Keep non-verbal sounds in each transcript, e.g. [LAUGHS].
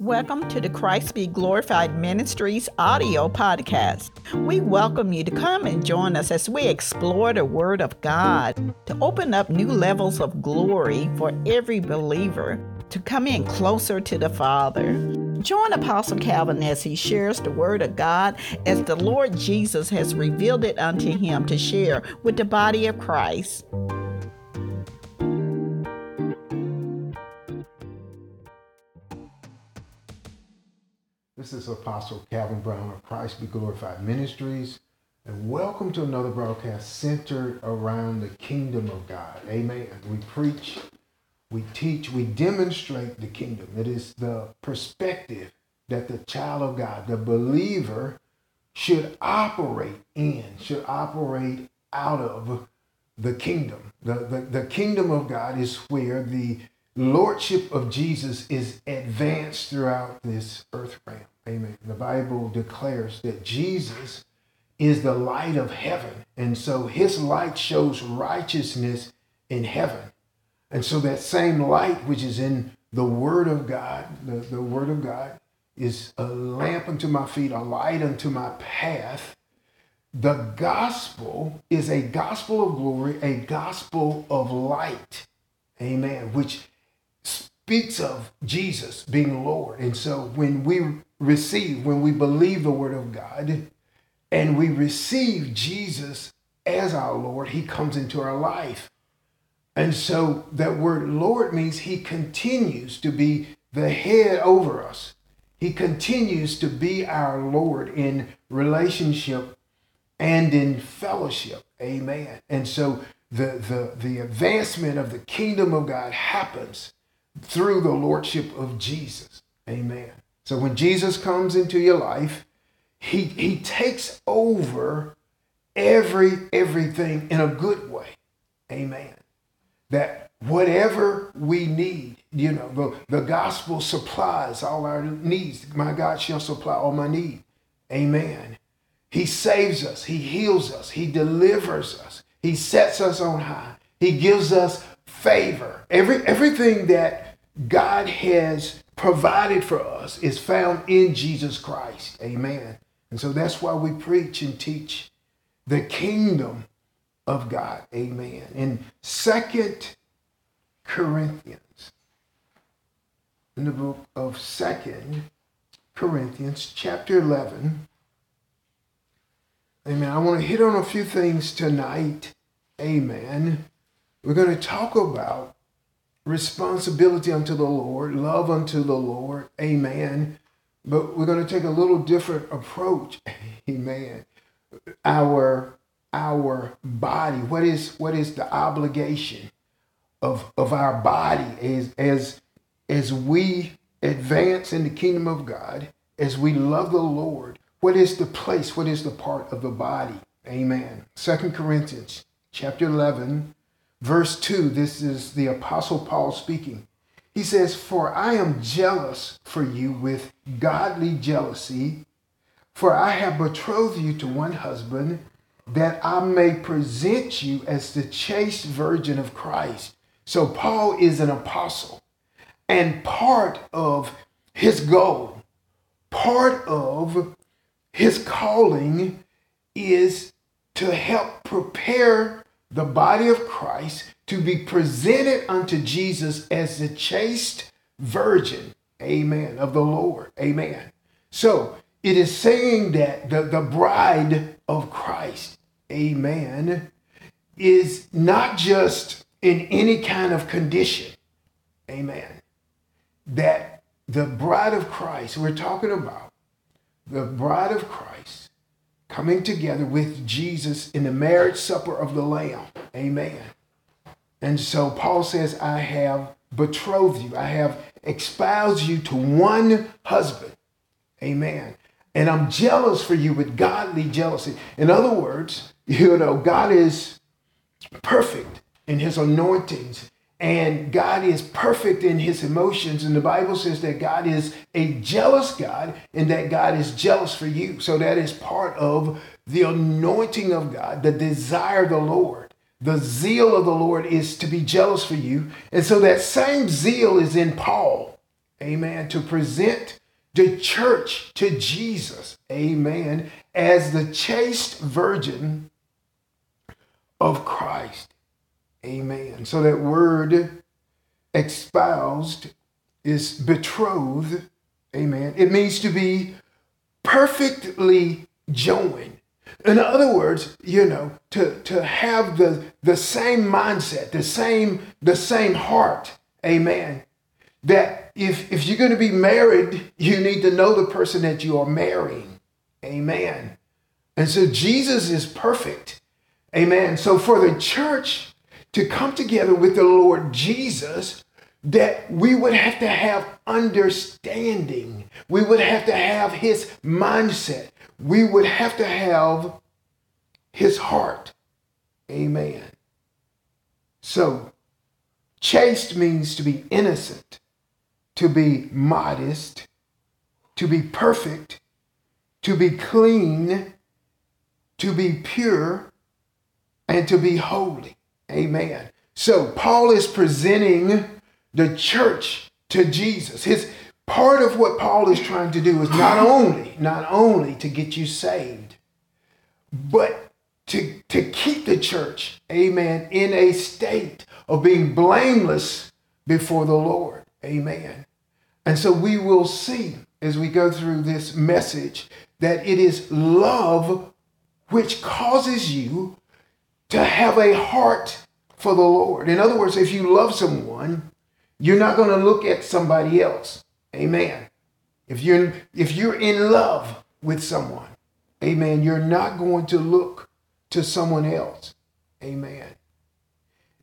Welcome to the Christ Be Glorified Ministries audio podcast. We welcome you to come and join us as we explore the Word of God to open up new levels of glory for every believer to come in closer to the Father. Join Apostle Calvin as he shares the Word of God as the Lord Jesus has revealed it unto him to share with the body of Christ. This is Apostle Calvin Brown of Christ Be Glorified Ministries, and welcome to another broadcast centered around the kingdom of God. Amen. We preach, we teach, we demonstrate the kingdom. It is the perspective that the child of God, the believer, should operate in, should operate out of the kingdom. The, the, the kingdom of God is where the lordship of Jesus is advanced throughout this earth realm. Amen. The Bible declares that Jesus is the light of heaven. And so his light shows righteousness in heaven. And so that same light which is in the Word of God, the, the Word of God is a lamp unto my feet, a light unto my path. The gospel is a gospel of glory, a gospel of light. Amen. Which speaks of Jesus being Lord. And so when we receive, when we believe the word of God and we receive Jesus as our Lord, he comes into our life. And so that word Lord means he continues to be the head over us. He continues to be our Lord in relationship and in fellowship. Amen. And so the, the, the advancement of the kingdom of God happens through the lordship of Jesus. Amen. So when Jesus comes into your life, he, he takes over every everything in a good way. Amen. That whatever we need, you know, the, the gospel supplies all our needs. My God shall supply all my need. Amen. He saves us, He heals us, He delivers us, He sets us on high, He gives us favor. Every everything that God has provided for us is found in Jesus Christ. Amen. And so that's why we preach and teach the kingdom of God. Amen. In Second Corinthians, in the book of Second Corinthians, chapter 11, Amen. I want to hit on a few things tonight. Amen. We're going to talk about responsibility unto the Lord, love unto the Lord. Amen. But we're going to take a little different approach. [LAUGHS] Amen. Our our body. What is what is the obligation of of our body as as as we advance in the kingdom of God, as we love the Lord? What is the place? What is the part of the body? Amen. Second Corinthians chapter 11 verse 2, this is the Apostle Paul speaking. He says, For I am jealous for you with godly jealousy, for I have betrothed you to one husband, that I may present you as the chaste virgin of Christ. So Paul is an apostle, and part of his goal, part of his calling is to help prepare the body of Christ to be presented unto Jesus as the chaste virgin, amen, of the Lord, amen. So it is saying that the, the bride of Christ, amen, is not just in any kind of condition, amen, that the bride of Christ, we're talking about the bride of Christ coming together with Jesus in the marriage supper of the Lamb. Amen. And so Paul says, I have betrothed you, I have espoused you to one husband. Amen. And I'm jealous for you with godly jealousy. In other words, [LAUGHS] you know, God is perfect in his anointings and God is perfect in his emotions. And the Bible says that God is a jealous God and that God is jealous for you. So that is part of the anointing of God, the desire of the Lord. The zeal of the Lord is to be jealous for you. And so that same zeal is in Paul. amen, to present the church to Jesus, amen, as the chaste virgin of Christ. Amen. So that word espoused is betrothed. Amen. It means to be perfectly joined. In other words, you know, to, to have the, the same mindset, the same, the same heart. Amen. That if, if you're going to be married, you need to know the person that you are marrying. Amen. And so Jesus is perfect. Amen. So for the church to come together with the Lord Jesus, that we would have to have understanding. We would have to have his mindset. We would have to have his heart. Amen. So, chaste means to be innocent, to be modest, to be perfect, to be clean, to be pure, and to be holy. Amen. So Paul is presenting the church to Jesus. His part of what Paul is trying to do is not only, not only to get you saved, but to, to keep the church, amen, in a state of being blameless before the Lord. Amen. And so we will see as we go through this message that it is love which causes you to have a heart for the Lord. In other words, if you love someone, you're not going to look at somebody else. Amen. If you're if you're in love with someone, amen, you're not going to look to someone else. Amen.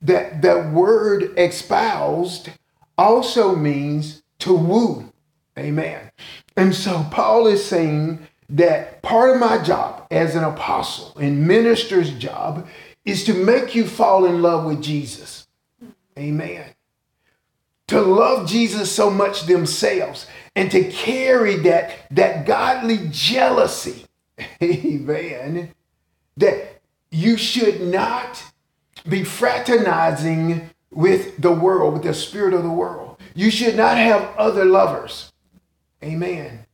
That that word espoused also means to woo. Amen. And so Paul is saying that part of my job as an apostle and minister's job is to make you fall in love with Jesus. Amen. To love Jesus so much themselves and to carry that, that godly jealousy. [LAUGHS] Amen. That you should not be fraternizing with the world, with the spirit of the world. You should not have other lovers. Amen.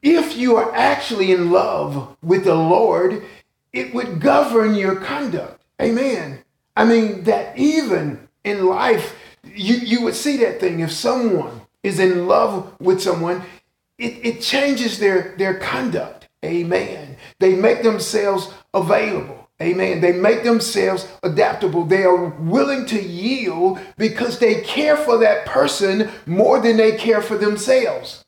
If you are actually in love with the Lord, it would govern your conduct. Amen. I mean, that even in life, you, you would see that thing. If someone is in love with someone, it, it changes their, their conduct. Amen. They make themselves available. Amen. They make themselves adaptable. They are willing to yield because they care for that person more than they care for themselves.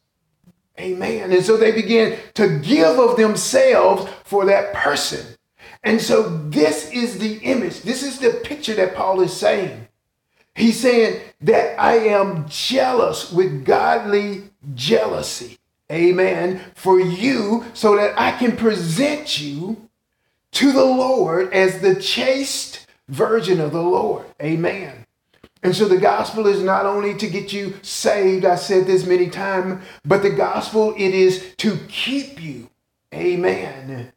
Amen. And so they begin to give of themselves for that person. And so this is the image. This is the picture that Paul is saying. He's saying that I am jealous with godly jealousy. Amen. For you, so that I can present you to the Lord as the chaste virgin of the Lord. Amen. And so the gospel is not only to get you saved, I said this many times, but the gospel it is to keep you. Amen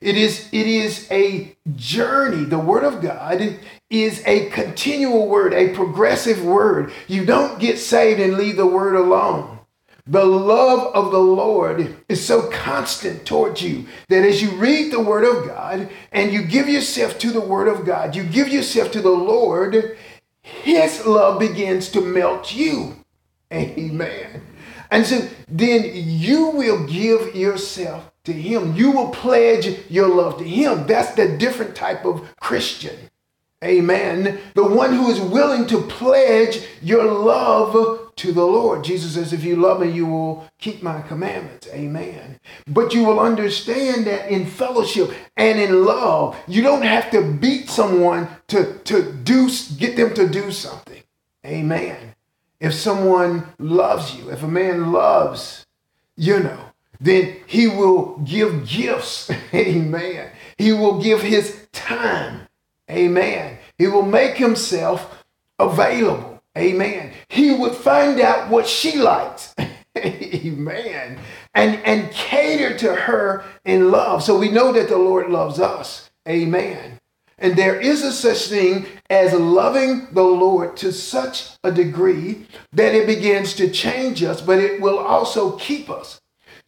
it is, it is a journey. The Word of God is a continual word, a progressive word. You don't get saved and leave the Word alone. The love of the Lord is so constant towards you that as you read the Word of God and you give yourself to the Word of God, you give yourself to the Lord, His love begins to melt you. Amen. And so then you will give yourself to Him. You will pledge your love to Him. That's the different type of Christian. Amen. The one who is willing to pledge your love to the Lord. Jesus says, If you love me, you will keep my commandments. Amen. But you will understand that in fellowship and in love, you don't have to beat someone to, to do, get them to do something. Amen. If someone loves you, if a man loves, you know, then he will give gifts. [LAUGHS] Amen. He will give his time. Amen. He will make himself available. Amen. He would find out what she likes. [LAUGHS] Amen. And, and cater to her in love. So we know that the Lord loves us. Amen. And there is a such thing as loving the Lord to such a degree that it begins to change us, but it will also keep us.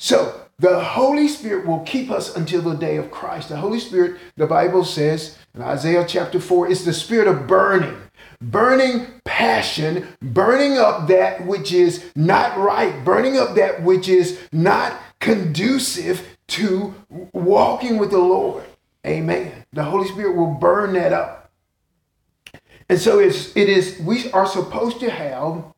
So the Holy Spirit will keep us until the day of Christ. The Holy Spirit, the Bible says in Isaiah chapter 4, is the spirit of burning, burning passion, burning up that which is not right, burning up that which is not conducive to walking with the Lord. Amen. The Holy Spirit will burn that up. And so it's, it is, we are supposed to have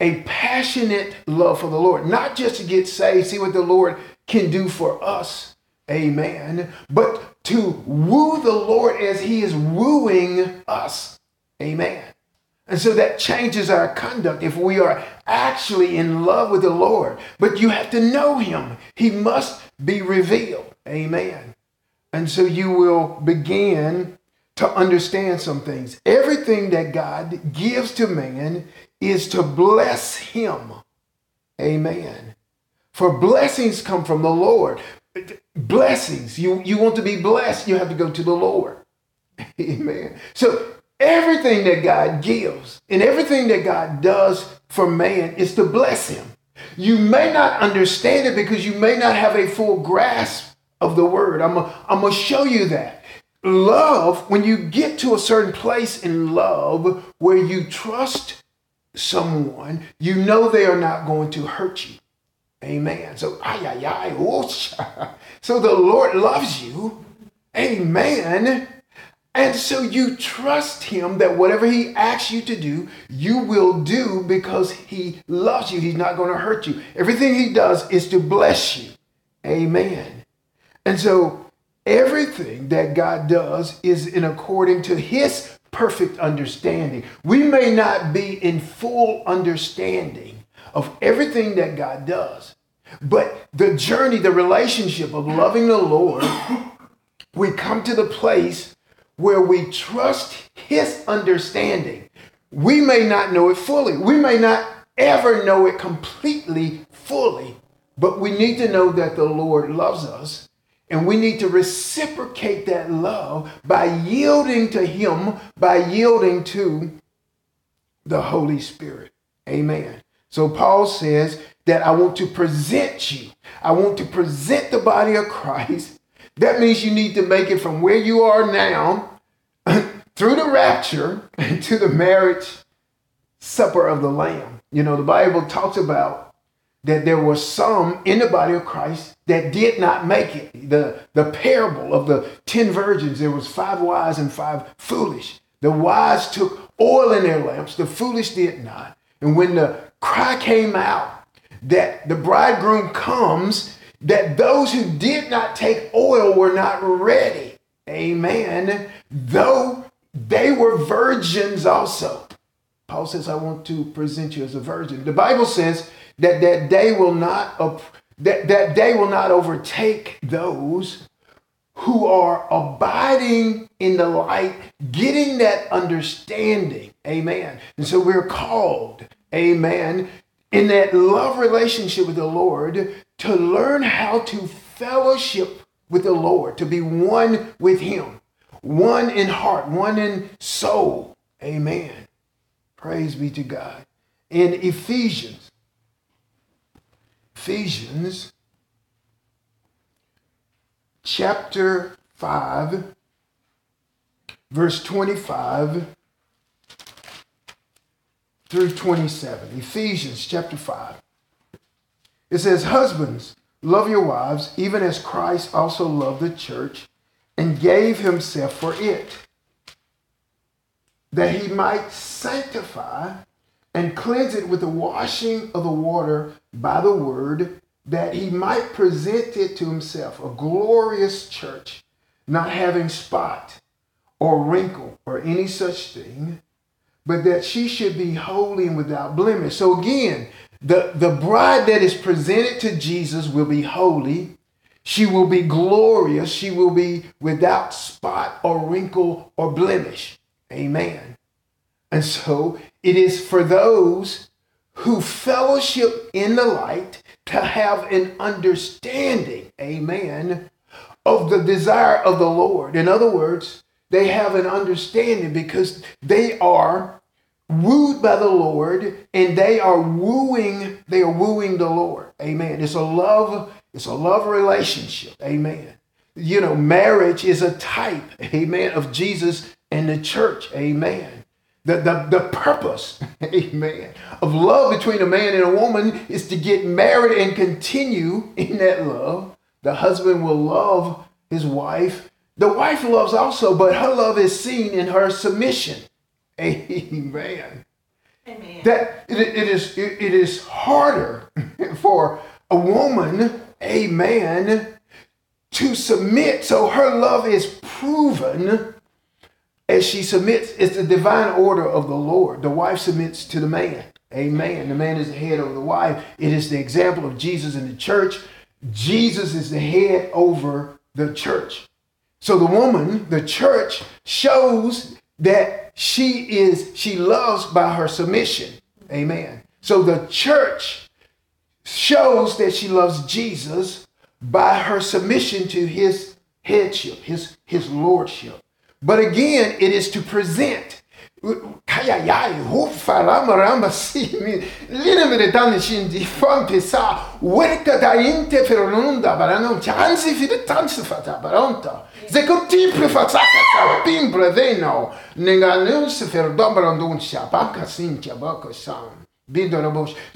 a passionate love for the Lord, not just to get saved, see what the Lord can do for us. Amen. But to woo the Lord as he is wooing us. Amen. And so that changes our conduct if we are actually in love with the Lord. But you have to know him. He must be revealed. Amen. And so you will begin to understand some things. Everything that God gives to man is to bless him. Amen. For blessings come from the Lord. Blessings. You, you want to be blessed, you have to go to the Lord. [LAUGHS] Amen. So everything that God gives and everything that God does for man is to bless him. You may not understand it because you may not have a full grasp of the word. I'm going to show you that. Love, when you get to a certain place in love where you trust someone, you know they are not going to hurt you. Amen. So, ay, ay, ay, [LAUGHS] so the Lord loves you. Amen. And so you trust him that whatever he asks you to do, you will do because he loves you. He's not going to hurt you. Everything he does is to bless you. Amen. And so everything that God does is in according to his perfect understanding. We may not be in full understanding of everything that God does, but the journey, the relationship of loving the Lord, we come to the place where we trust his understanding. We may not know it fully. We may not ever know it completely fully, but we need to know that the Lord loves us and we need to reciprocate that love by yielding to Him, by yielding to the Holy Spirit. Amen. So Paul says that I want to present you. I want to present the body of Christ. That means you need to make it from where you are now [LAUGHS] through the rapture [LAUGHS] to the marriage supper of the Lamb. You know, the Bible talks about that there were some in the body of Christ that did not make it. The, the parable of the 10 virgins, there was five wise and five foolish. The wise took oil in their lamps, the foolish did not. And when the cry came out that the bridegroom comes, that those who did not take oil were not ready. Amen. Though they were virgins also. Paul says, I want to present you as a virgin. The Bible says that that day will not that, that day will not overtake those who are abiding in the light, getting that understanding. Amen. And so we're called, amen, in that love relationship with the Lord to learn how to fellowship with the Lord, to be one with Him, one in heart, one in soul. Amen. Praise be to God. In Ephesians Ephesians chapter 5, verse 25 through 27. Ephesians chapter 5. It says, Husbands, love your wives, even as Christ also loved the church and gave himself for it, that he might sanctify and cleanse it with the washing of the water by the word, that he might present it to himself, a glorious church, not having spot or wrinkle or any such thing, but that she should be holy and without blemish. So again, the, the bride that is presented to Jesus will be holy. She will be glorious. She will be without spot or wrinkle or blemish. Amen. And so it is for those who fellowship in the light to have an understanding, amen, of the desire of the Lord. In other words, they have an understanding because they are wooed by the Lord and they are wooing, they are wooing the Lord. Amen. It's a love, it's a love relationship. Amen. You know, marriage is a type, amen, of Jesus and the church. Amen. The, the, the purpose, [LAUGHS] amen, of love between a man and a woman is to get married and continue in that love. The husband will love his wife. The wife loves also, but her love is seen in her submission. [LAUGHS] Amen. Amen. That it, it is it, it is harder [LAUGHS] for a woman, amen, to submit. So her love is proven as she submits. It's the divine order of the Lord. The wife submits to the man. Amen. The man is the head over the wife. It is the example of Jesus in the church. Jesus is the head over the church. So the woman, the church, shows that she is, she loves by her submission. Amen. So the church shows that she loves Jesus by her submission to his headship, his, his lordship. But again, it is to present. Linemere danni sindi fan pesa, weka da inte feronunda baranon, chansi fide tansi fata baronta. Ze contiple fatsaka pimbre veno, nenga nus ferdombrandun shabaka sincha baka sam. You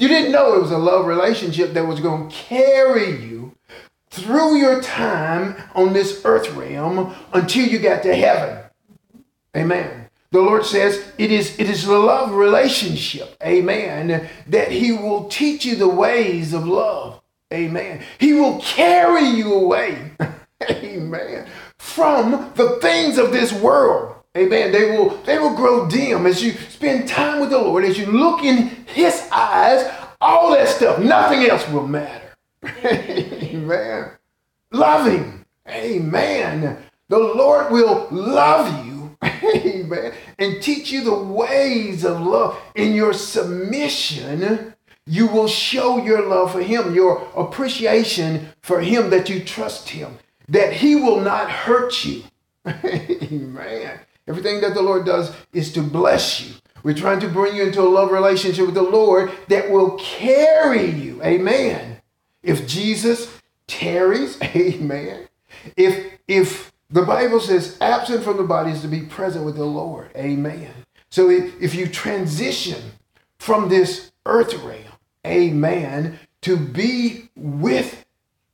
didn't know it was a love relationship that was going to carry you through your time on this earth realm until you got to heaven. Amen. The Lord says it is it is the love relationship. Amen. That He will teach you the ways of love. Amen. He will carry you away. [LAUGHS] Amen. From the things of this world. Amen. They will they will grow dim as you spend time with the Lord, as you look in His eyes, all that stuff, nothing else will matter. Amen. Loving. Amen. The Lord will love you. Amen. And teach you the ways of love. In your submission, you will show your love for Him, your appreciation for Him, that you trust Him, that He will not hurt you. Amen. Everything that the Lord does is to bless you. We're trying to bring you into a love relationship with the Lord that will carry you. Amen if Jesus tarries, [LAUGHS] amen. If if the Bible says absent from the body is to be present with the Lord, amen. So if, if you transition from this earth realm, amen, to be with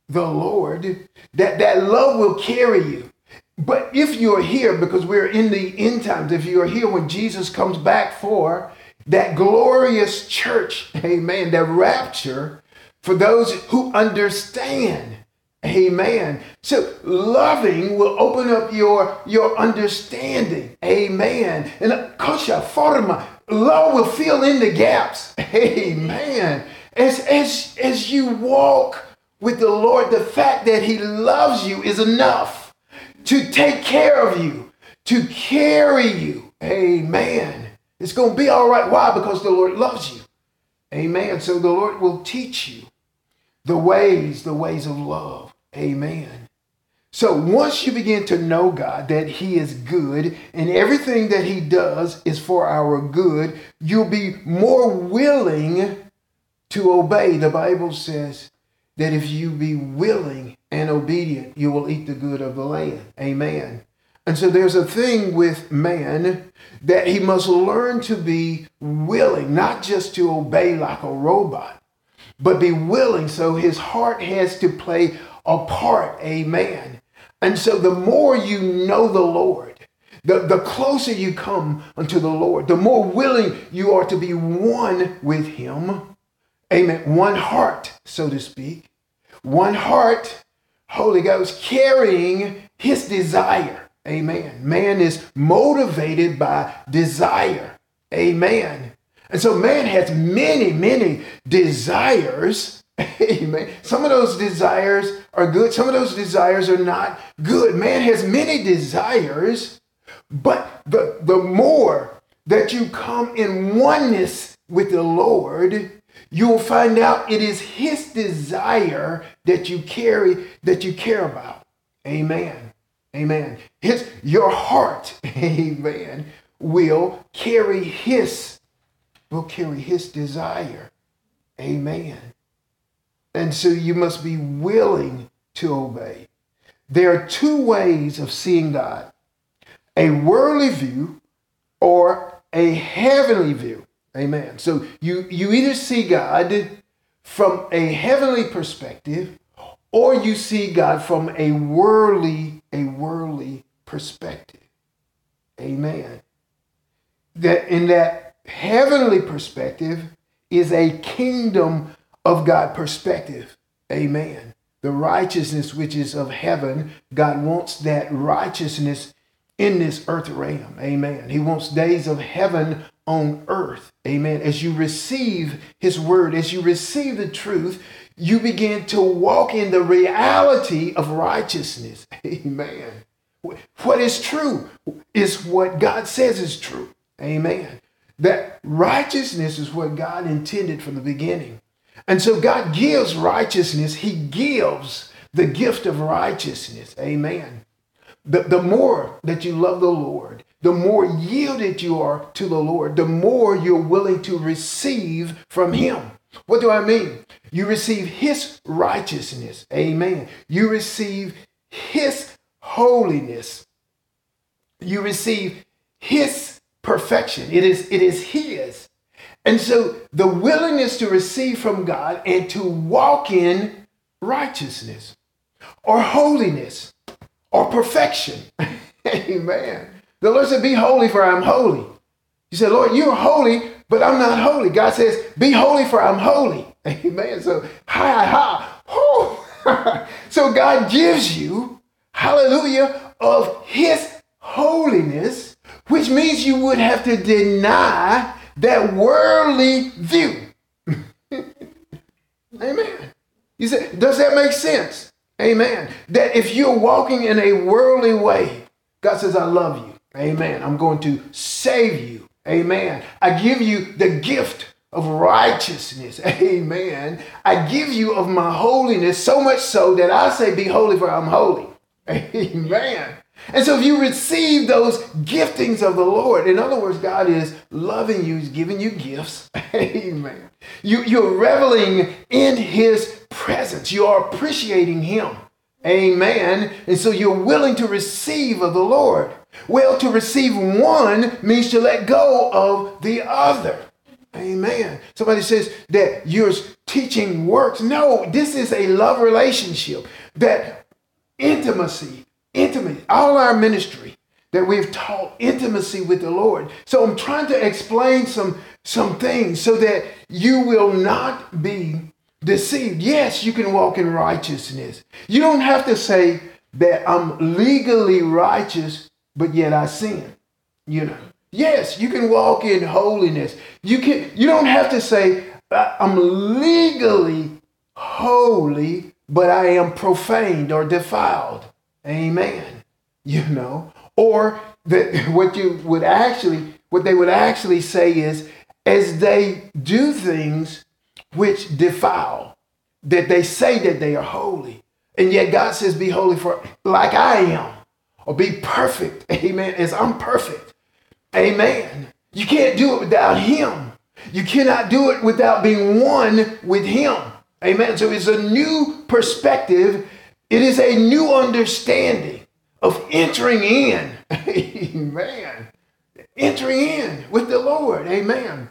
the Lord, that, that love will carry you. But if you're here, because we're in the end times, if you're here when Jesus comes back for that glorious church, [LAUGHS] amen, that rapture, for those who understand. Amen. So loving will open up your, your understanding. Amen. And kosha forma, love will fill in the gaps. [LAUGHS] Amen. As, as, as you walk with the Lord, the fact that He loves you is enough to take care of you, to carry you. Amen. It's going to be all right. Why? Because the Lord loves you. Amen. So the Lord will teach you the ways, the ways of love. Amen. So once you begin to know God, that He is good and everything that He does is for our good, you'll be more willing to obey. The Bible says that if you be willing and obedient, you will eat the good of the land. Amen. And so there's a thing with man that he must learn to be willing, not just to obey like a robot, but be willing. So his heart has to play a part. Amen. And so the more you know the Lord, the, the closer you come unto the Lord, the more willing you are to be one with him. Amen. One heart, so to speak. One heart, Holy Ghost, carrying his desire. Amen. Man is motivated by desire. Amen. And so man has many, many desires. [LAUGHS] Amen. Some of those desires are good, some of those desires are not good. Man has many desires, but the, the more that you come in oneness with the Lord, you'll find out it is his desire that you carry, that you care about. Amen. Amen. His your heart, [LAUGHS] amen, will carry his will carry his desire. Amen. And so you must be willing to obey. There are two ways of seeing God a worldly view or a heavenly view. Amen. So you, you either see God from a heavenly perspective or you see God from a worldly, a worldly perspective. Amen. That in that heavenly perspective is a kingdom of God perspective. Amen. The righteousness which is of heaven, God wants that righteousness in this earth realm. Amen. He wants days of heaven on earth. Amen. As you receive his word, as you receive the truth, you begin to walk in the reality of righteousness. [LAUGHS] Amen. What is true is what God says is true. Amen. That righteousness is what God intended from the beginning. And so God gives righteousness, He gives the gift of righteousness. Amen. The, the more that you love the Lord, the more yielded you are to the Lord, the more you're willing to receive from Him. What do I mean? You receive His righteousness. Amen. You receive His holiness. You receive His perfection. It is, it is His. And so the willingness to receive from God and to walk in righteousness or holiness or perfection. [LAUGHS] Amen. The Lord said, Be holy, for I'm holy. You said, Lord, you're holy, but I'm not holy. God says, Be holy, for I'm holy. [LAUGHS] Amen. So, hi, hi, hi. [LAUGHS] so, God gives you, hallelujah, of His holiness, which means you would have to deny that worldly view. [LAUGHS] Amen. You say, does that make sense? Amen. That if you're walking in a worldly way, God says, I love you. Amen. I'm going to save you. Amen. I give you the gift of righteousness. [LAUGHS] Amen. I give you of my holiness so much so that I say, Be holy, for I'm holy. [LAUGHS] Amen. And so if you receive those giftings of the Lord, in other words, God is loving you, He's giving you gifts. [LAUGHS] Amen. You, you're reveling in His presence. You are appreciating Him. Amen. And so you're willing to receive of the Lord. Well, to receive one means to let go of the other. Amen. Somebody says that you're teaching works. No, this is a love relationship. That intimacy, intimacy, all our ministry that we've taught intimacy with the Lord. So I'm trying to explain some some things so that you will not be deceived. Yes, you can walk in righteousness. You don't have to say that I'm legally righteous, but yet I sin. You know. Yes, you can walk in holiness. You can you don't have to say I'm legally holy, but I am profaned or defiled. Amen. You know, or that what you would actually, what they would actually say is, as they do things which defile, that they say that they are holy, and yet God says, "Be holy for like I am," or "Be perfect." [LAUGHS] Amen. As I'm perfect. Amen. You can't do it without Him. You cannot do it without being one with Him. Amen. So it's a new perspective. It is a new understanding of entering in. [LAUGHS] Amen. Entering in with the Lord. Amen.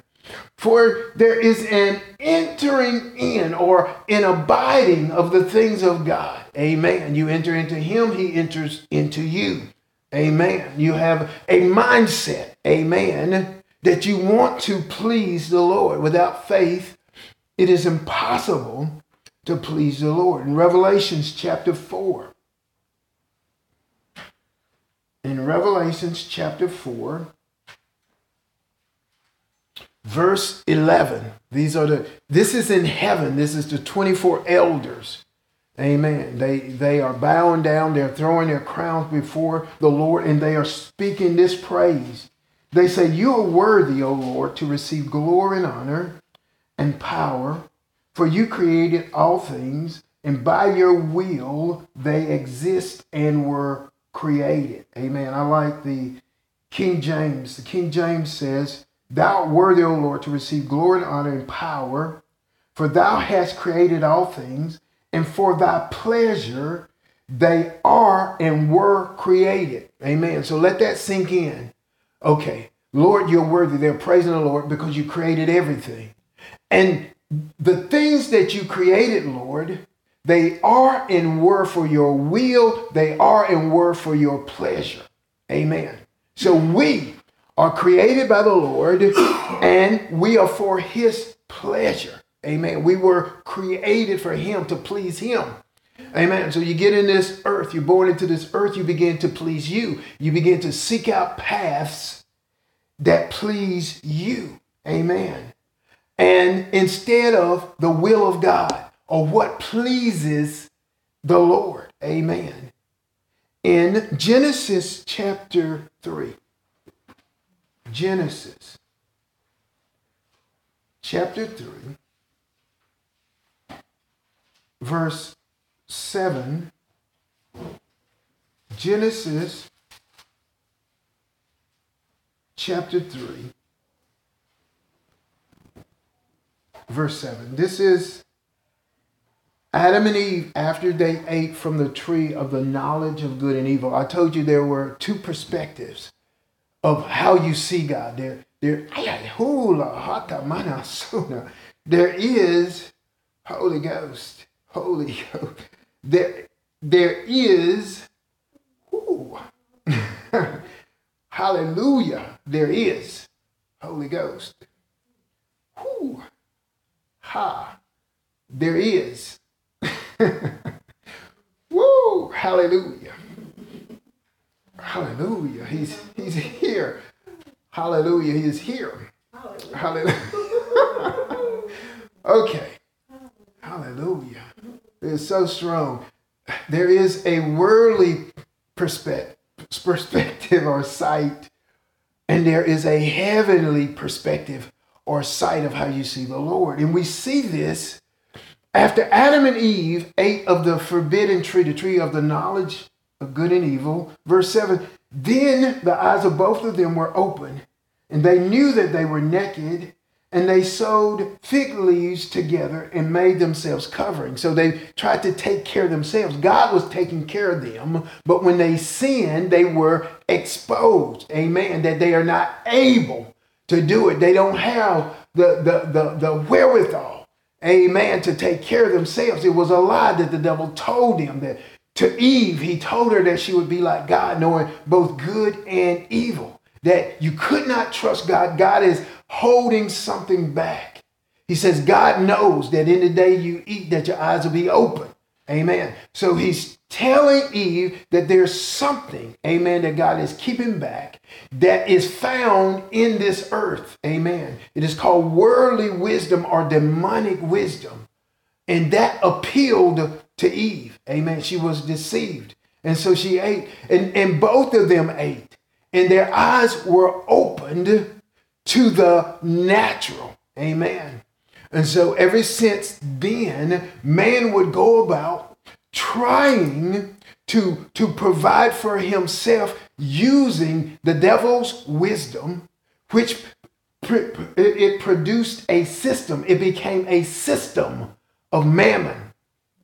For there is an entering in or an abiding of the things of God. Amen. You enter into Him, He enters into you. Amen. You have a mindset. Amen. That you want to please the Lord. Without faith, it is impossible to please the Lord. In Revelations chapter 4, in Revelations chapter 4, verse 11. These are the this is in heaven. This is the 24 elders. Amen. They they are bowing down, they're throwing their crowns before the Lord and they are speaking this praise. They say, "You are worthy, O Lord, to receive glory and honor and power, for you created all things, and by your will they exist and were created. Amen. I like the King James. The King James says, Thou art worthy, O Lord, to receive glory and honor and power, for thou hast created all things, and for thy pleasure they are and were created. Amen. So let that sink in. Okay, Lord, you're worthy. They're praising the Lord because you created everything. And the things that you created, Lord, they are and were for your will, they are and were for your pleasure. Amen. So we are created by the Lord [COUGHS] and we are for his pleasure. Amen. We were created for him to please him. Amen. So you get in this earth, you're born into this earth, you begin to please you. You begin to seek out paths that please you. Amen. And instead of the will of God or what pleases the Lord. Amen. In Genesis chapter 3, Genesis chapter 3, verse 7, Genesis chapter 3, verse 7. This is Adam and Eve, after they ate from the tree of the knowledge of good and evil, I told you there were two perspectives of how you see God. There, there, there is Holy Ghost, Holy Ghost. There, there is, [LAUGHS] hallelujah, there is Holy Ghost. Ha, there is [LAUGHS] Woo! Hallelujah. Hallelujah. He's he's here. Hallelujah. He is here. Hallelujah. [LAUGHS] okay. Hallelujah. It's so strong. There is a worldly perspective, perspective or sight, and there is a heavenly perspective or sight of how you see the Lord. And we see this after Adam and Eve ate of the forbidden tree, the tree of the knowledge of good and evil, verse 7, then the eyes of both of them were open, and they knew that they were naked, and they sewed fig leaves together and made themselves covering. So they tried to take care of themselves. God was taking care of them, but when they sinned, they were exposed. Amen. That they are not able to do it. They don't have the, the, the, the wherewithal amen, to take care of themselves. It was a lie that the devil told him that to Eve, he told her that she would be like God, knowing both good and evil, that you could not trust God. God is holding something back. He says, God knows that in the day you eat, that your eyes will be open. Amen. So he's telling Eve that there's something, amen, that God is keeping back that is found in this earth. Amen. It is called worldly wisdom or demonic wisdom. And that appealed to Eve. Amen. She was deceived. And so she ate, and, and both of them ate, and their eyes were opened to the natural. Amen. And so ever since then, man would go about trying to, to provide for himself using the devil's wisdom, which it produced a system. It became a system of mammon.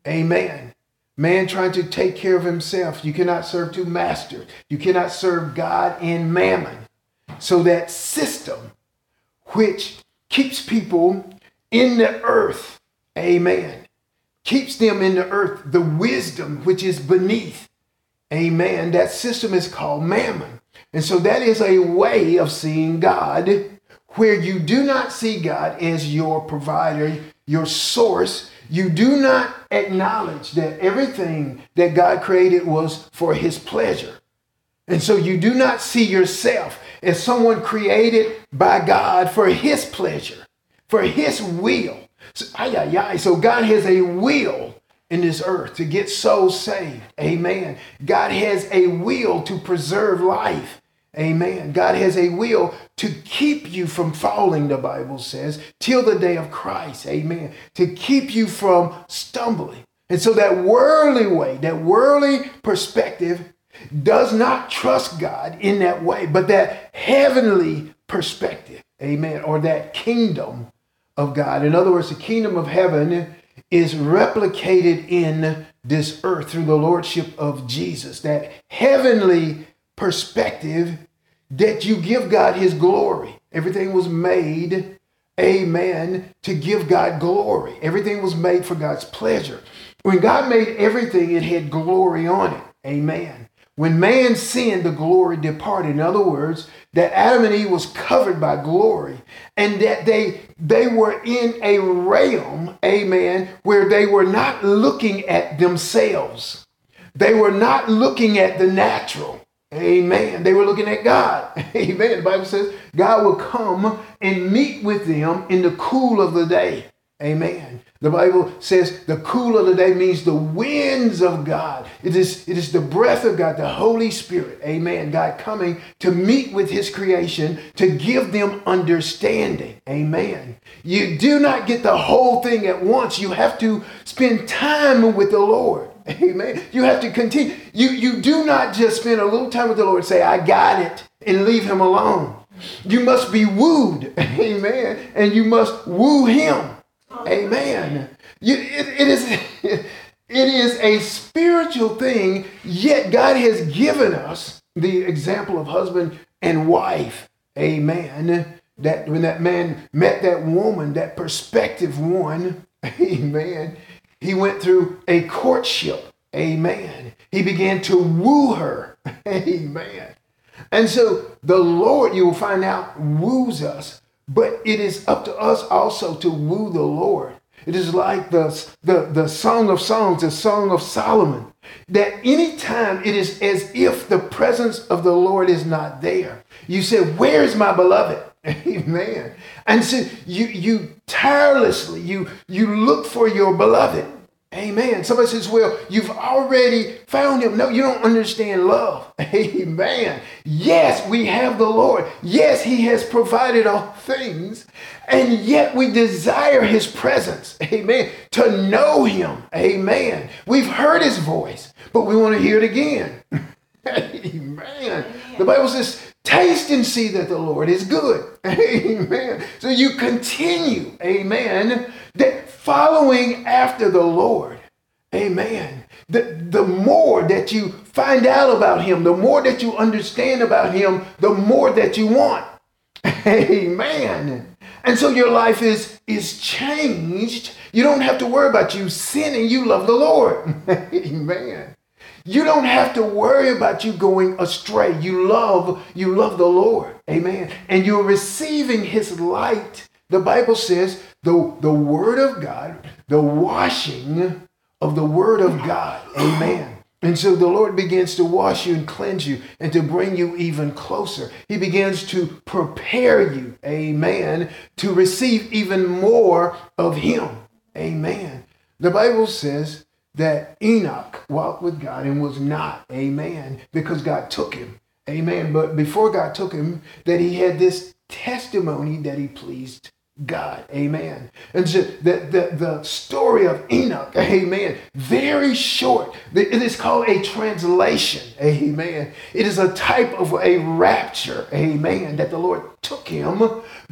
Amen. Man trying to take care of himself. You cannot serve two masters. You cannot serve God and mammon. So that system, which keeps people in the earth, amen, keeps them in the earth, the wisdom which is beneath, amen. That system is called mammon. And so that is a way of seeing God where you do not see God as your provider, your source. You do not acknowledge that everything that God created was for his pleasure. And so you do not see yourself as someone created by God for his pleasure, for his will. So, ay, ay, ay. so God has a will in this earth to get souls saved. Amen. God has a will to preserve life. Amen. God has a will to keep you from falling, the Bible says, till the day of Christ. Amen. To keep you from stumbling. And so that worldly way, that worldly perspective does not trust God in that way, but that heavenly perspective, amen, or that kingdom of God. In other words, the kingdom of heaven is replicated in this earth through the lordship of Jesus. That heavenly perspective that you give God his glory. Everything was made, amen, to give God glory. Everything was made for God's pleasure. When God made everything, it had glory on it. Amen. When man sinned, the glory departed. In other words, that Adam and Eve was covered by glory and that they they were in a realm, amen, where they were not looking at themselves. They were not looking at the natural. Amen. They were looking at God. [LAUGHS] Amen. The Bible says God will come and meet with them in the cool of the day. Amen. The Bible says the cool of the day means the winds of God. It is, it is the breath of God, the Holy Spirit. Amen. God coming to meet with his creation to give them understanding. Amen. You do not get the whole thing at once. You have to spend time with the Lord. [LAUGHS] Amen. You have to continue. You, you do not just spend a little time with the Lord, say, I got it, and leave him alone. You must be wooed. [LAUGHS] Amen. And you must woo him. Amen. You, it, it is [LAUGHS] it is a spiritual thing, yet God has given us the example of husband and wife. Amen. That when that man met that woman, that perspective one, [LAUGHS] amen, he went through a courtship. Amen. He began to woo her. [LAUGHS] Amen. And so the Lord, you will find out, woos us but it is up to us also to woo the Lord. It is like the, the, the Song of Songs, the Song of Solomon, that anytime it is as if the presence of the Lord is not there. You say, Where is my beloved? [LAUGHS] Amen. And so you you tirelessly you you look for your beloved. Amen. Somebody says, Well, you've already found him. No, you don't understand love. [LAUGHS] Amen. Yes, we have the Lord. Yes, he has provided all things. And yet we desire his presence. [LAUGHS] Amen. To know him. Amen. We've heard his voice, but we want to hear it again. [LAUGHS] Amen. The Bible says, Taste and see that the Lord is good. Amen. So you continue, amen, following after the Lord. Amen. The, the more that you find out about him, the more that you understand about him, the more that you want. [LAUGHS] Amen. And so your life is is changed. You don't have to worry about you sinning. You love the Lord. [LAUGHS] Amen. You don't have to worry about you going astray. You love, you love the Lord. Amen. And you're receiving his light. The Bible says the, the word of God, the washing of the word of God. Amen. And so the Lord begins to wash you and cleanse you and to bring you even closer. He begins to prepare you, amen, to receive even more of Him. Amen. The Bible says that Enoch walked with God and was not. Amen. Because God took him. Amen. But before God took him, that he had this testimony that he pleased God. Amen. And so the, the, the story of Enoch, amen, very short. It is called a translation. Amen. It is a type of a rapture. Amen. That the Lord took him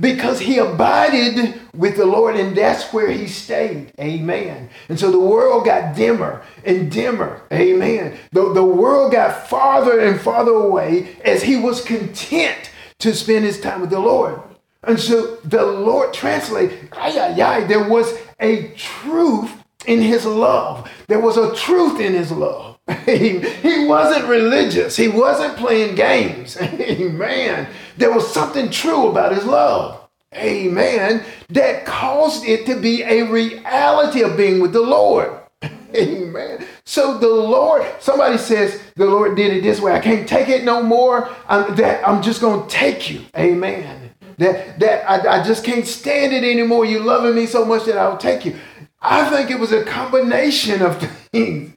because he abided with the Lord and that's where he stayed. Amen. And so the world got dimmer and dimmer. Amen. The, the world got farther and farther away as he was content to spend his time with the Lord. And so the Lord translate, there was a truth in his love. There was a truth in his love. [LAUGHS] he, he wasn't religious. He wasn't playing games. [LAUGHS] Amen. There was something true about his love. Amen. That caused it to be a reality of being with the Lord. [LAUGHS] Amen. So the Lord, somebody says the Lord did it this way. I can't take it no more. I'm, that I'm just going to take you. Amen that that I, I just can't stand it anymore. You loving me so much that I'll take you. I think it was a combination of [LAUGHS] things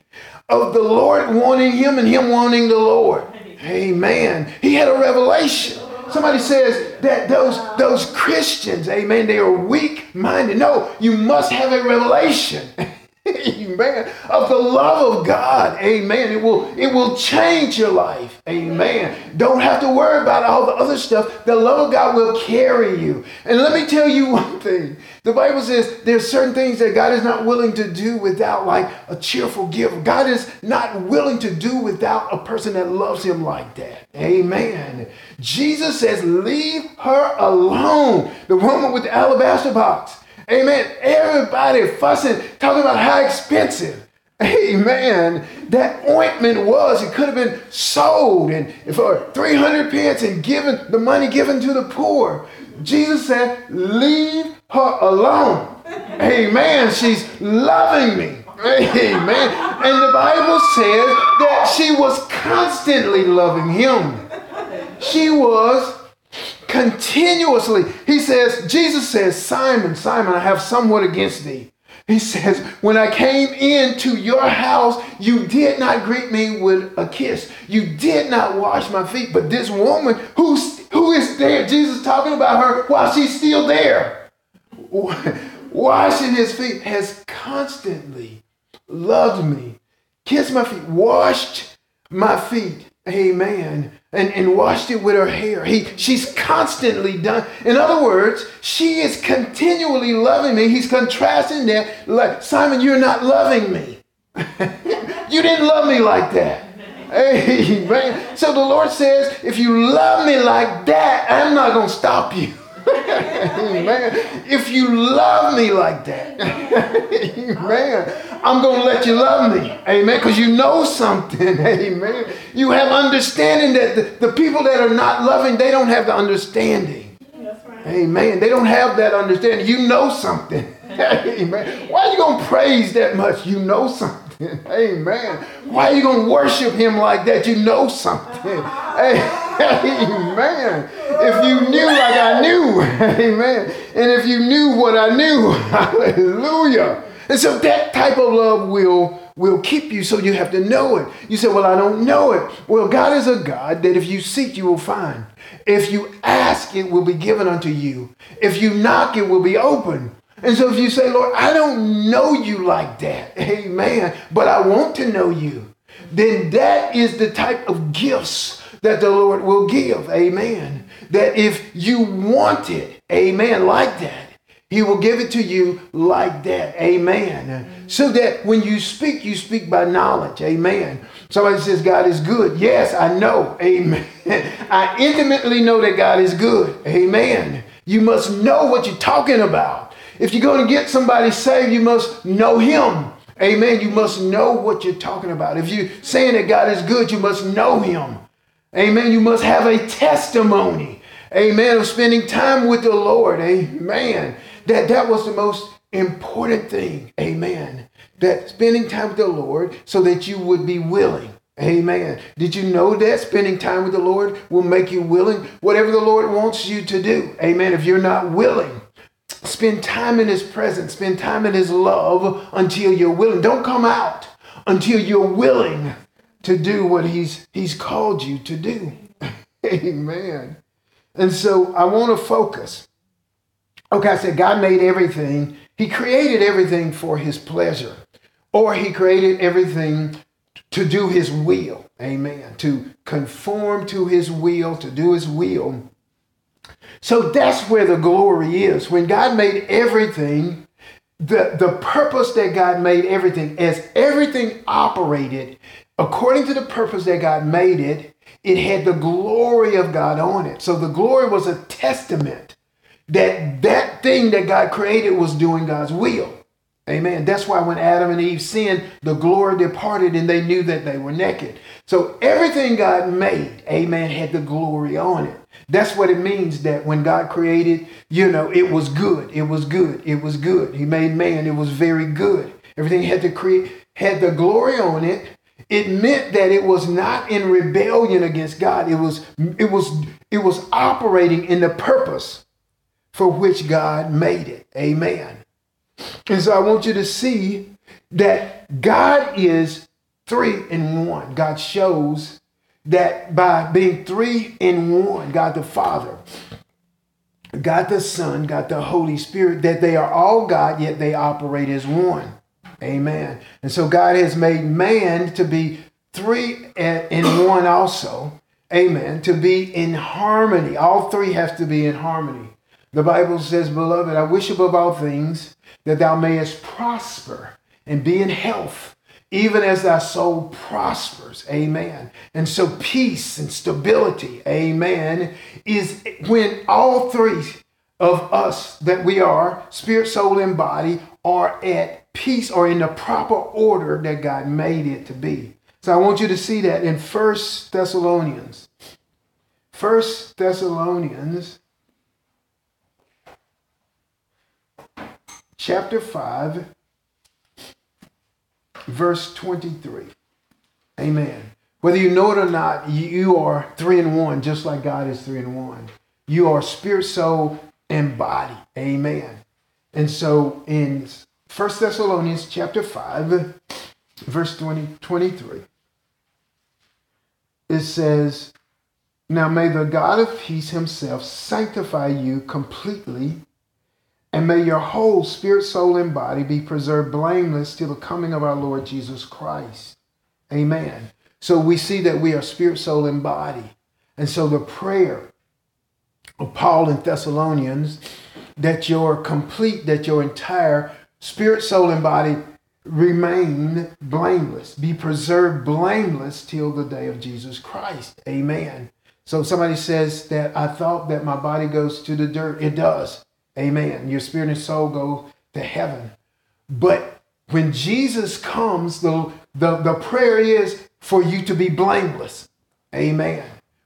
of the Lord wanting him and him wanting the Lord. Amen. He had a revelation. Somebody says that those those Christians, amen, they are weak minded. No, you must have a revelation. [LAUGHS] [LAUGHS] Amen. Of the love of God. Amen. It will it will change your life. Amen. Don't have to worry about all the other stuff. The love of God will carry you. And let me tell you [LAUGHS] one thing. The Bible says there's certain things that God is not willing to do without like a cheerful giver. God is not willing to do without a person that loves him like that. Amen. Jesus says, leave her alone. The woman with the alabaster box. Amen. Everybody fussing, talking about how expensive. Amen. That ointment was, it could have been sold and for 300 pence and given the money given to the poor. Jesus said, Leave her alone. Amen. She's loving me. Amen. And the Bible says that she was constantly loving him. She was continuously. He says, Jesus says, Simon, Simon, I have somewhat against thee. He says, When I came into your house, you did not greet me with a kiss. You did not wash my feet. But this woman who's, who is there, Jesus talking about her while she's still there, [LAUGHS] washing his feet, has constantly loved me, kissed my feet, washed my feet. Amen and, and washed it with her hair. He, she's constantly done. In other words, she is continually loving me. He's contrasting that. Like, Simon, you're not loving me. [LAUGHS] you didn't love me like that. Amen. So the Lord says, if you love me like that, I'm not going to stop you. Amen. If you love me like that, [LAUGHS] amen, I'm going to let you love me. Amen. Because you know something. [LAUGHS] Amen. You have understanding that the, the, people that are not loving, they don't have the understanding. Amen. They don't have that understanding. You know something. [LAUGHS] Amen. Why are you going to praise that much? You know something. Amen. Why are you going to worship him like that? You know something. Amen. If you knew like I knew, [LAUGHS] amen. And if you knew what I knew, [LAUGHS] hallelujah. And so that type of love will will keep you so you have to know it. You say, Well, I don't know it. Well, God is a God that if you seek, you will find. If you ask, it will be given unto you. If you knock, it will be open. And so if you say, Lord, I don't know you like that, [LAUGHS] amen, but I want to know you, then that is the type of gifts that the Lord will give, amen. That if you want it, amen, like that, he will give it to you like that. Amen. So that when you speak, you speak by knowledge. Amen. Somebody says God is good. Yes, I know. Amen. [LAUGHS] I intimately know that God is good. Amen. You must know what you're talking about. If you're going to get somebody saved, you must know Him. Amen. You must know what you're talking about. If you're saying that God is good, you must know Him. Amen. You must have a testimony. Amen. Of spending time with the Lord. Amen. That that was the most important thing. Amen. That spending time with the Lord so that you would be willing. Amen. Did you know that spending time with the Lord will make you willing? Whatever the Lord wants you to do. Amen. If you're not willing, Spend time in His presence, spend time in His love until you're willing. Don't come out until you're willing to do what He's, he's called you to do. [LAUGHS] Amen. And so I want to focus. Okay, I said God made everything, He created everything for His pleasure, or He created everything to do His will. Amen. To conform to His will, to do His will. So that's where the glory is. When God made everything, the, the purpose that God made everything, as everything operated according to the purpose that God made it, it had the glory of God on it. So the glory was a testament that that thing that God created was doing God's will. Amen. That's why when Adam and Eve sinned, the glory departed and they knew that they were naked. So everything God made, amen, had the glory on it. That's what it means that when God created, you know, it was good. It was good. It was good. He made man. It was very good. Everything had to create had the glory on it. It meant that it was not in rebellion against God. It was it was it was operating in the purpose for which God made it. Amen. And so I want you to see that God is three in one. God shows that by being three in one, God the Father, God the Son, God the Holy Spirit, that they are all God, yet they operate as one. Amen. And so God has made man to be three in one also. Amen. To be in harmony. All three have to be in harmony. The Bible says, Beloved, I wish above all things that thou mayest prosper and be in health, even as thy soul prospers. Amen. And so peace and stability, amen, is when all three of us that we are, spirit, soul, and body, are at peace or in the proper order that God made it to be. So I want you to see that in First Thessalonians. First Thessalonians chapter 5 verse 23. Amen. Whether you know it or not, you are three in one, just like God is three in one. You are spirit, soul, and body. Amen. And so in First Thessalonians chapter 5, verse 20, 23, it says, Now may the God of peace himself sanctify you completely, and may your whole spirit, soul, and body be preserved blameless till the coming of our Lord Jesus Christ. Amen. So we see that we are spirit, soul, and body. And so the prayer of Paul in Thessalonians that your complete, that your entire spirit, soul, and body remain blameless, be preserved blameless till the day of Jesus Christ. Amen. So somebody says that I thought that my body goes to the dirt. It does. Amen. Your spirit and soul go to heaven. But when Jesus comes, the, the, the prayer is for you to be blameless. Amen.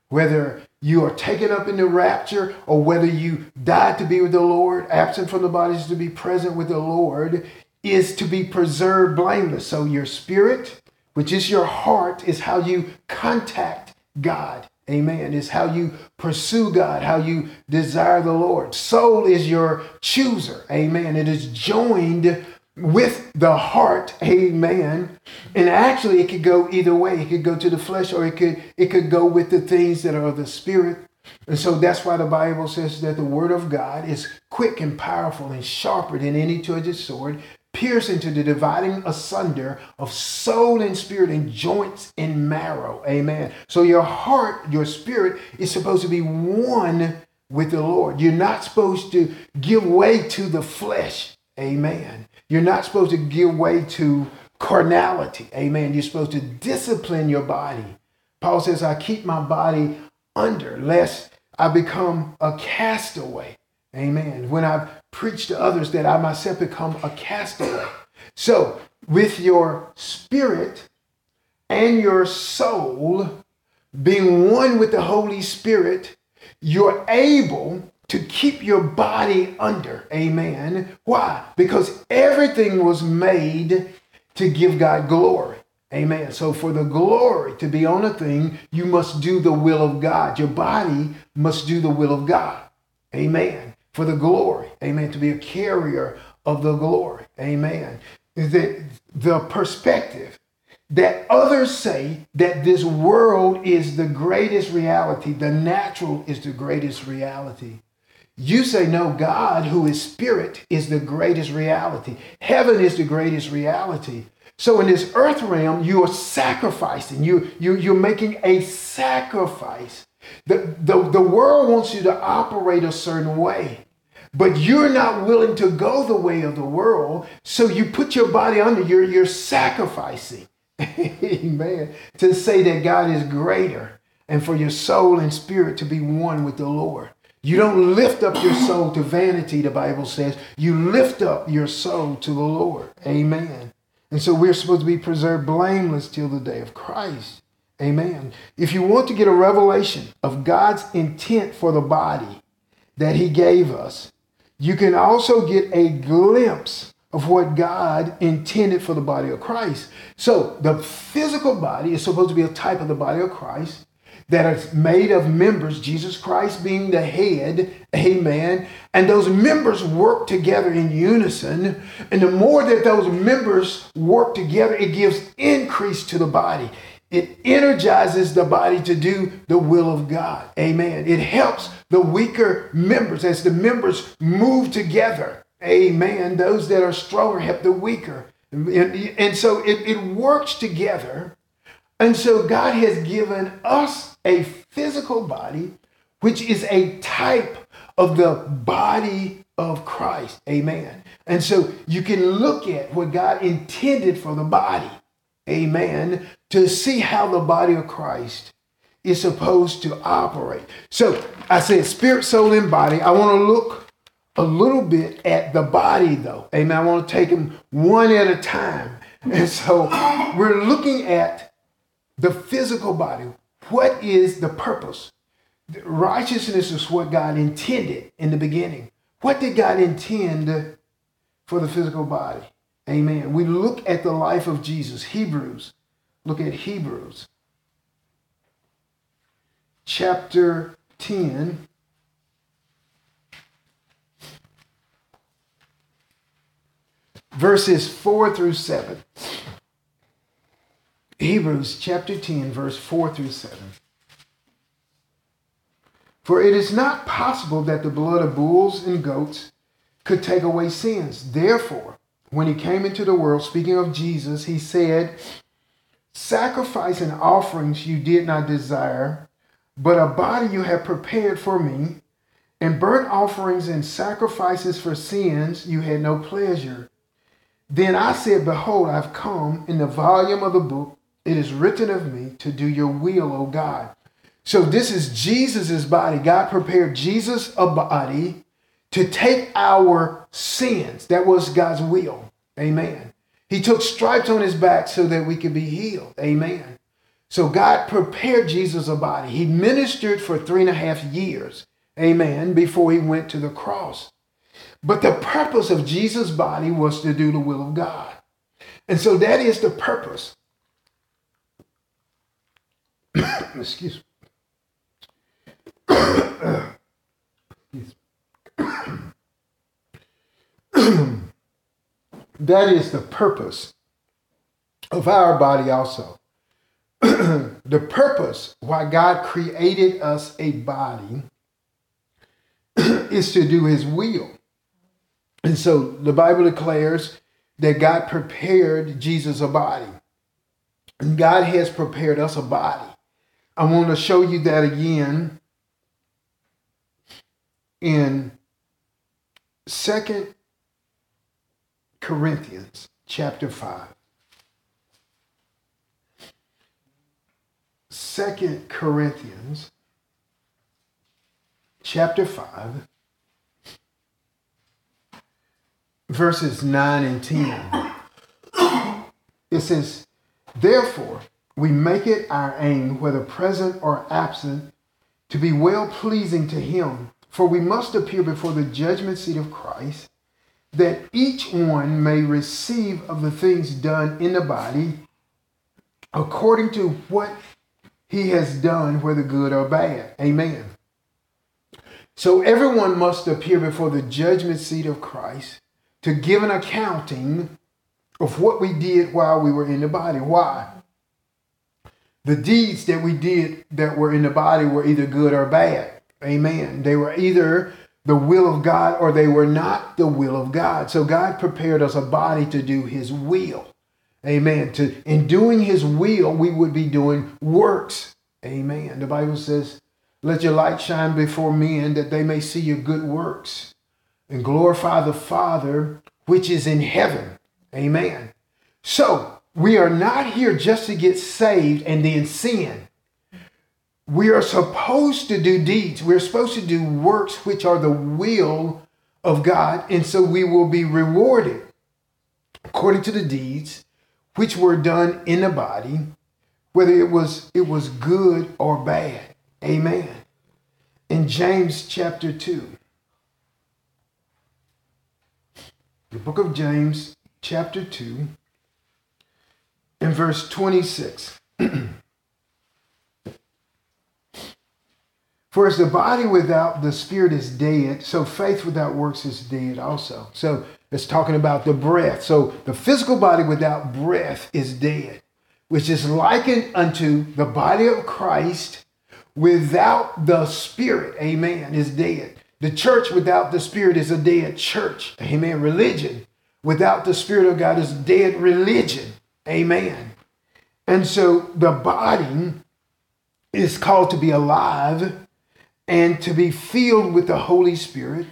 Whether you are taken up in the rapture or whether you died to be with the Lord, absent from the bodies to be present with the Lord, is to be preserved blameless. So your spirit, which is your heart, is how you contact God. Amen. Is how you pursue God, how you desire the Lord. Soul is your chooser. Amen. It is joined with the heart, amen. And actually it could go either way. It could go to the flesh or it could it could go with the things that are of the spirit. And so that's why the Bible says that the word of God is quick and powerful and sharper than any two-edged sword, piercing to the dividing asunder of soul and spirit and joints and marrow. Amen. So your heart, your spirit is supposed to be one with the Lord. You're not supposed to give way to the flesh. Amen. You're not supposed to give way to carnality. Amen. You're supposed to discipline your body. Paul says, I keep my body under lest I become a castaway. Amen. When I've preached to others that I myself become a castaway. So, with your spirit and your soul being one with the Holy Spirit, you're able to keep your body under. Amen. Why? Because everything was made to give God glory. Amen. So for the glory to be on a thing, you must do the will of God. Your body must do the will of God. Amen. For the glory. Amen. To be a carrier of the glory. Amen. The, the perspective that others say that this world is the greatest reality, the natural is the greatest reality. You say, no, God, who is spirit, is the greatest reality. Heaven is the greatest reality. So in this earth realm, you are sacrificing. You, you, you're making a sacrifice. The, the, the world wants you to operate a certain way, but you're not willing to go the way of the world. So you put your body under, you're, you're sacrificing. [LAUGHS] Amen. To say that God is greater and for your soul and spirit to be one with the Lord. You don't lift up your soul to vanity, the Bible says. You lift up your soul to the Lord. Amen. And so we're supposed to be preserved blameless till the day of Christ. Amen. If you want to get a revelation of God's intent for the body that He gave us, you can also get a glimpse of what God intended for the body of Christ. So the physical body is supposed to be a type of the body of Christ that is made of members, Jesus Christ being the head, amen. And those members work together in unison. And the more that those members work together, it gives increase to the body. It energizes the body to do the will of God. Amen. It helps the weaker members as the members move together. Amen. Those that are stronger help the weaker. And, and so it, it works together. And so God has given us a physical body, which is a type of the body of Christ. Amen. And so you can look at what God intended for the body. Amen. To see how the body of Christ is supposed to operate. So I said spirit, soul, and body. I want to look a little bit at the body though. Amen. I want to take them one at a time. And so we're looking at the physical body. What is the purpose? Righteousness is what God intended in the beginning. What did God intend for the physical body? Amen. We look at the life of Jesus. Hebrews. Look at Hebrews chapter 10. Verses 4 through 7. Hebrews chapter 10, verse 4 through 7. For it is not possible that the blood of bulls and goats could take away sins. Therefore, when he came into the world, speaking of Jesus, he said, Sacrifice and offerings you did not desire, but a body you have prepared for me, and burnt offerings and sacrifices for sins you had no pleasure. Then I said, Behold, I've come in the volume of the book. It is written of me to do your will, O God. So this is Jesus's body. God prepared Jesus a body to take our sins. That was God's will. Amen. He took stripes on his back so that we could be healed. Amen. So God prepared Jesus a body. He ministered for three and a half years. Amen. Before he went to the cross. But the purpose of Jesus' body was to do the will of God. And so that is the purpose. Excuse me. that is the purpose of our body also. the purpose why God created us a body is to do his will. And so the Bible declares that God prepared Jesus a body. And God has prepared us a body. I want to show you that again in Second Corinthians chapter 5. Second Corinthians chapter 5 verses 9 and 10. It says, Therefore, we make it our aim, whether present or absent, to be well pleasing to Him. For we must appear before the judgment seat of Christ, that each one may receive of the things done in the body according to what he has done, whether good or bad. Amen. So everyone must appear before the judgment seat of Christ to give an accounting of what we did while we were in the body. Why? The deeds that we did that were in the body were either good or bad. Amen. They were either the will of God or they were not the will of God. So God prepared us a body to do his will. Amen. To in doing his will, we would be doing works. Amen. The Bible says, Let your light shine before men that they may see your good works and glorify the Father which is in heaven. Amen. So we are not here just to get saved and then sin. We are supposed to do deeds. We're supposed to do works which are the will of God. And so we will be rewarded according to the deeds which were done in the body, whether it was it was good or bad. Amen. In James chapter 2. The book of James chapter 2 and verse 26. [CLEARS THROAT] For as the body without the spirit is dead, so faith without works is dead also. So it's talking about the breath. So the physical body without breath is dead, which is likened unto the body of Christ without the spirit, amen, is dead. The church without the spirit is a dead church, amen. Religion without the Spirit of God is dead religion. Amen. And so the body is called to be alive and to be filled with the Holy Spirit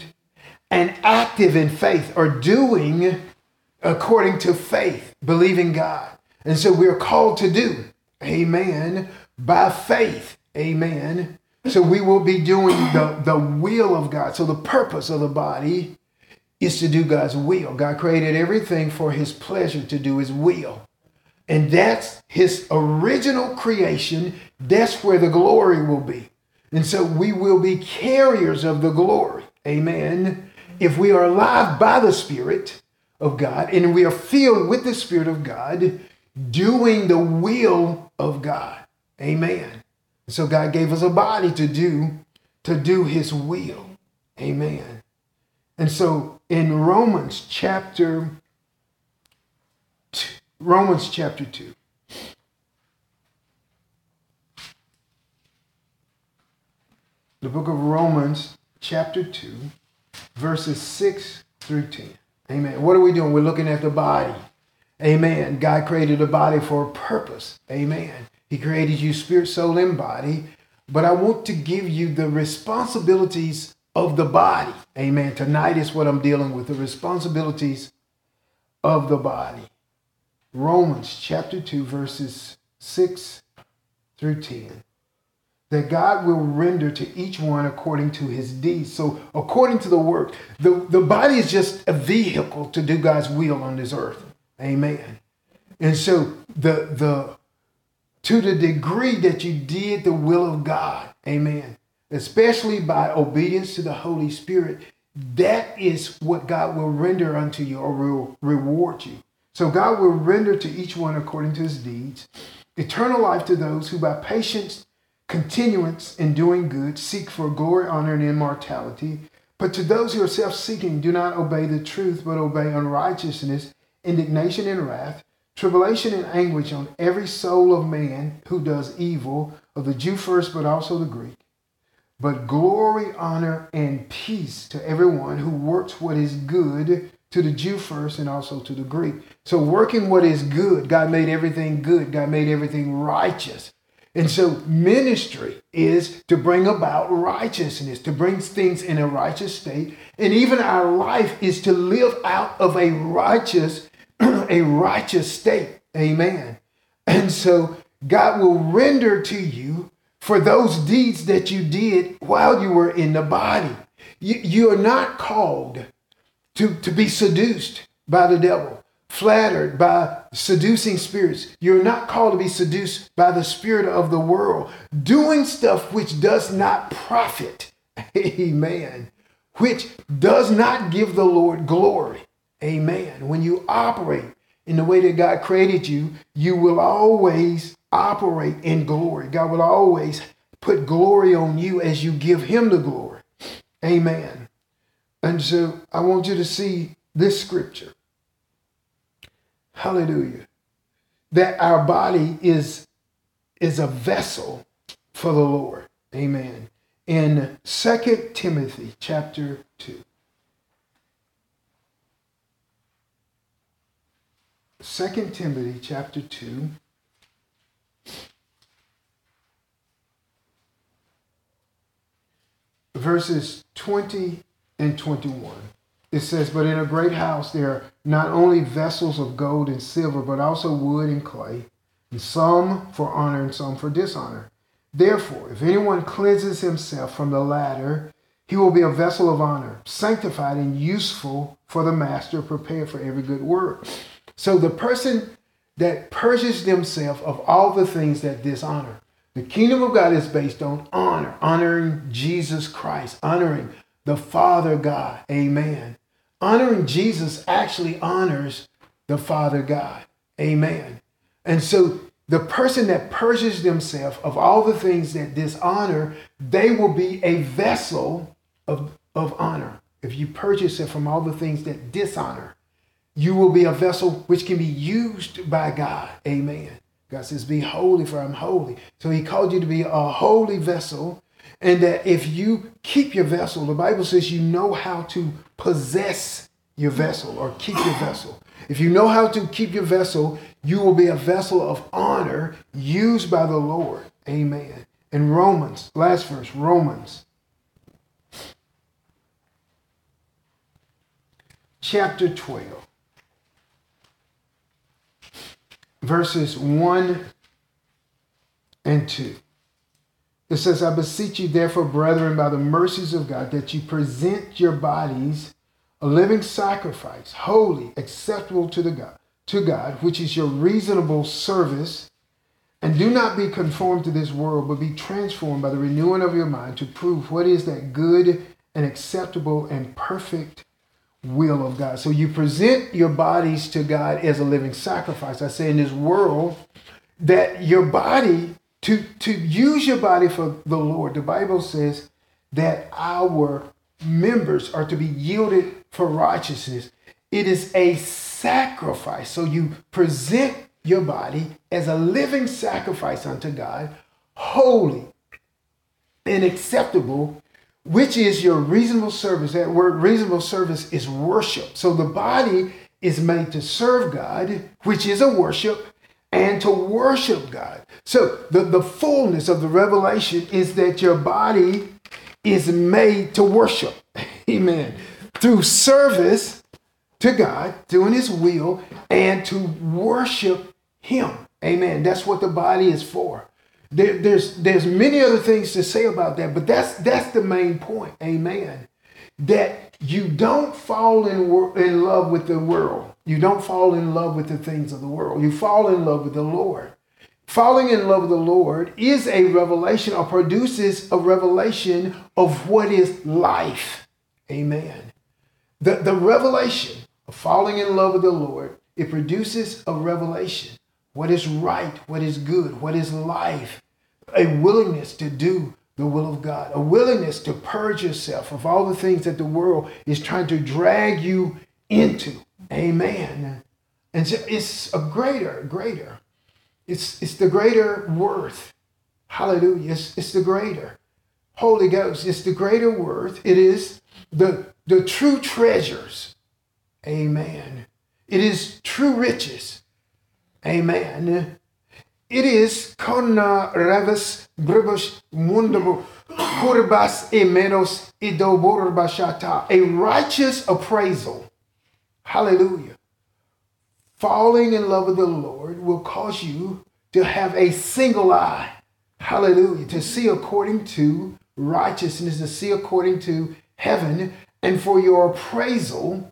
and active in faith or doing according to faith, believing God. And so we're called to do, amen, by faith, amen. So we will be doing the, the will of God. So the purpose of the body is to do God's will. God created everything for his pleasure to do his will. And that's his original creation. That's where the glory will be. And so we will be carriers of the glory. Amen. If we are alive by the Spirit of God and we are filled with the Spirit of God, doing the will of God. Amen. So God gave us a body to do to do his will. Amen. And so in Romans chapter Romans chapter 2 The book of Romans chapter 2 verses 6 through 10. Amen. What are we doing? We're looking at the body. Amen. God created the body for a purpose. Amen. He created you spirit, soul, and body. But I want to give you the responsibilities of the body. Amen. Tonight is what I'm dealing with the responsibilities of the body. Romans chapter 2, verses 6 through 10. That God will render to each one according to his deeds. So, according to the work, the, the body is just a vehicle to do God's will on this earth. Amen. And so, the, the to the degree that you did the will of God, amen, especially by obedience to the Holy Spirit, that is what God will render unto you or will reward you. So God will render to each one according to his deeds eternal life to those who by patience, continuance in doing good, seek for glory, honor, and immortality. But to those who are self seeking, do not obey the truth, but obey unrighteousness, indignation, and wrath tribulation and anguish on every soul of man who does evil, of the Jew first, but also the Greek. But glory, honor, and peace to everyone who works what is good, to the Jew first, and also to the Greek. So, working what is good, God made everything good, God made everything righteous. And so, ministry is to bring about righteousness, to bring things in a righteous state. And even our life is to live out of a righteous [CLEARS THROAT] a righteous state. Amen. And so God will render to you for those deeds that you did while you were in the body. You, you are not called to, to be seduced by the devil, flattered by seducing spirits. You're not called to be seduced by the spirit of the world, doing stuff which does not profit. [LAUGHS] Amen. Which does not give the Lord glory. Amen. When you operate in the way that God created you, you will always operate in glory. God will always put glory on you as you give Him the glory. Amen. And so I want you to see this scripture. Hallelujah. That our body is, is a vessel for the Lord. Amen. In Second Timothy chapter 2. 2 Timothy chapter 2. Verses 20 and 21. It says, But in a great house there are not only vessels of gold and silver, but also wood and clay, and some for honor and some for dishonor. Therefore, if anyone cleanses himself from the latter, he will be a vessel of honor, sanctified and useful for the master, prepared for every good work. So the person that purges themselves of all the things that dishonor. The kingdom of God is based on honor, honoring Jesus Christ, honoring the Father God. Amen. Honoring Jesus actually honors the Father God. Amen. And so the person that purges themselves of all the things that dishonor, they will be a vessel of, of honor. If you purge yourself from all the things that dishonor, you will be a vessel which can be used by God. Amen. God says, Be holy, for I'm holy. So He called you to be a holy vessel. And that if you keep your vessel, the Bible says you know how to possess your vessel or keep your vessel. If you know how to keep your vessel, you will be a vessel of honor used by the Lord. Amen. In Romans, last verse, Romans chapter 12, verses 1 and 2. It says, I beseech you, therefore, brethren, by the mercies of God, that you present your bodies a living sacrifice, holy, acceptable to the God, to God, which is your reasonable service. And do not be conformed to this world, but be transformed by the renewing of your mind to prove what is that good and acceptable and perfect will of God. So you present your bodies to God as a living sacrifice. I say in this world that your body, to, to use your body for the Lord, the Bible says that our members are to be yielded for righteousness. It is a sacrifice. So you present your body as a living sacrifice unto God, holy and acceptable, which is your reasonable service. That word reasonable service is worship. So the body is made to serve God, which is a worship, and to worship God. So the, the fullness of the revelation is that your body is made to worship. [LAUGHS] Amen. Through service to God, doing his will, and to worship him. Amen. That's what the body is for. There, there's there's many other things to say about that, but that's that's the main point. Amen. That you don't fall in, in love with the world. You don't fall in love with the things of the world. You fall in love with the Lord. Falling in love with the Lord is a revelation or produces a revelation of what is life. Amen. The, the revelation of falling in love with the Lord, it produces a revelation. What is right, what is good, what is life. A willingness to do the will of God, a willingness to purge yourself of all the things that the world is trying to drag you into. Amen. And so it's a greater, greater it's, it's the greater worth. Hallelujah. It's, it's the greater. Holy Ghost, it's the greater worth. It is the, the true treasures. Amen. It is true riches. Amen. It is konna revis bribus mundabo kurbas emenos idoborbashata. A righteous appraisal. Hallelujah falling in love with the Lord will cause you to have a single eye. Hallelujah. To see according to righteousness, to see according to heaven, and for your appraisal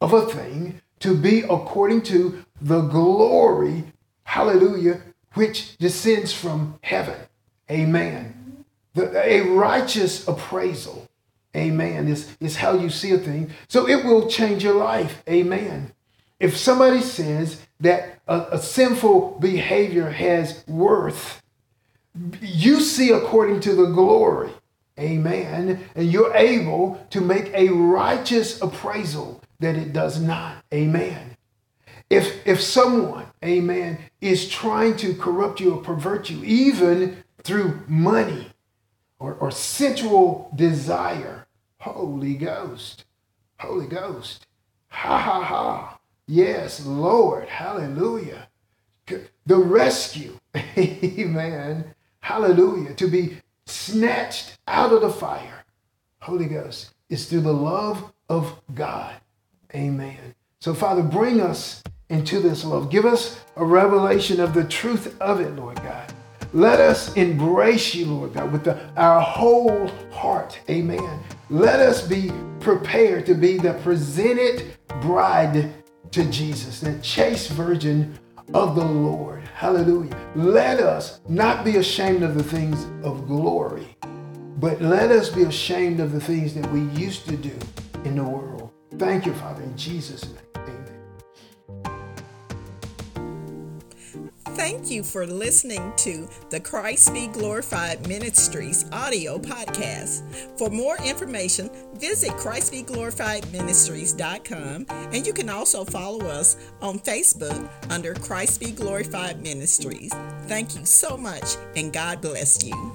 of a thing to be according to the glory, hallelujah, which descends from heaven. Amen. The, a righteous appraisal, amen, is, is how you see a thing. So it will change your life. Amen. If somebody says that a, a sinful behavior has worth, you see according to the glory. Amen. And you're able to make a righteous appraisal that it does not. Amen. If if someone, amen, is trying to corrupt you or pervert you, even through money or, or sensual desire, Holy Ghost, Holy Ghost, ha ha ha. Yes, Lord. Hallelujah. The rescue. [LAUGHS] Amen. Hallelujah. To be snatched out of the fire. Holy Ghost is through the love of God. Amen. So, Father, bring us into this love. Give us a revelation of the truth of it, Lord God. Let us embrace you, Lord God, with the, our whole heart. Amen. Let us be prepared to be the presented bride to Jesus, the chaste virgin of the Lord. Hallelujah. Let us not be ashamed of the things of glory, but let us be ashamed of the things that we used to do in the world. Thank you, Father, in Jesus' name. Thank you for listening to the Christ Be Glorified Ministries audio podcast. For more information, visit ChristBeGlorifiedMinistries.com and you can also follow us on Facebook under Christ Be Glorified Ministries. Thank you so much and God bless you.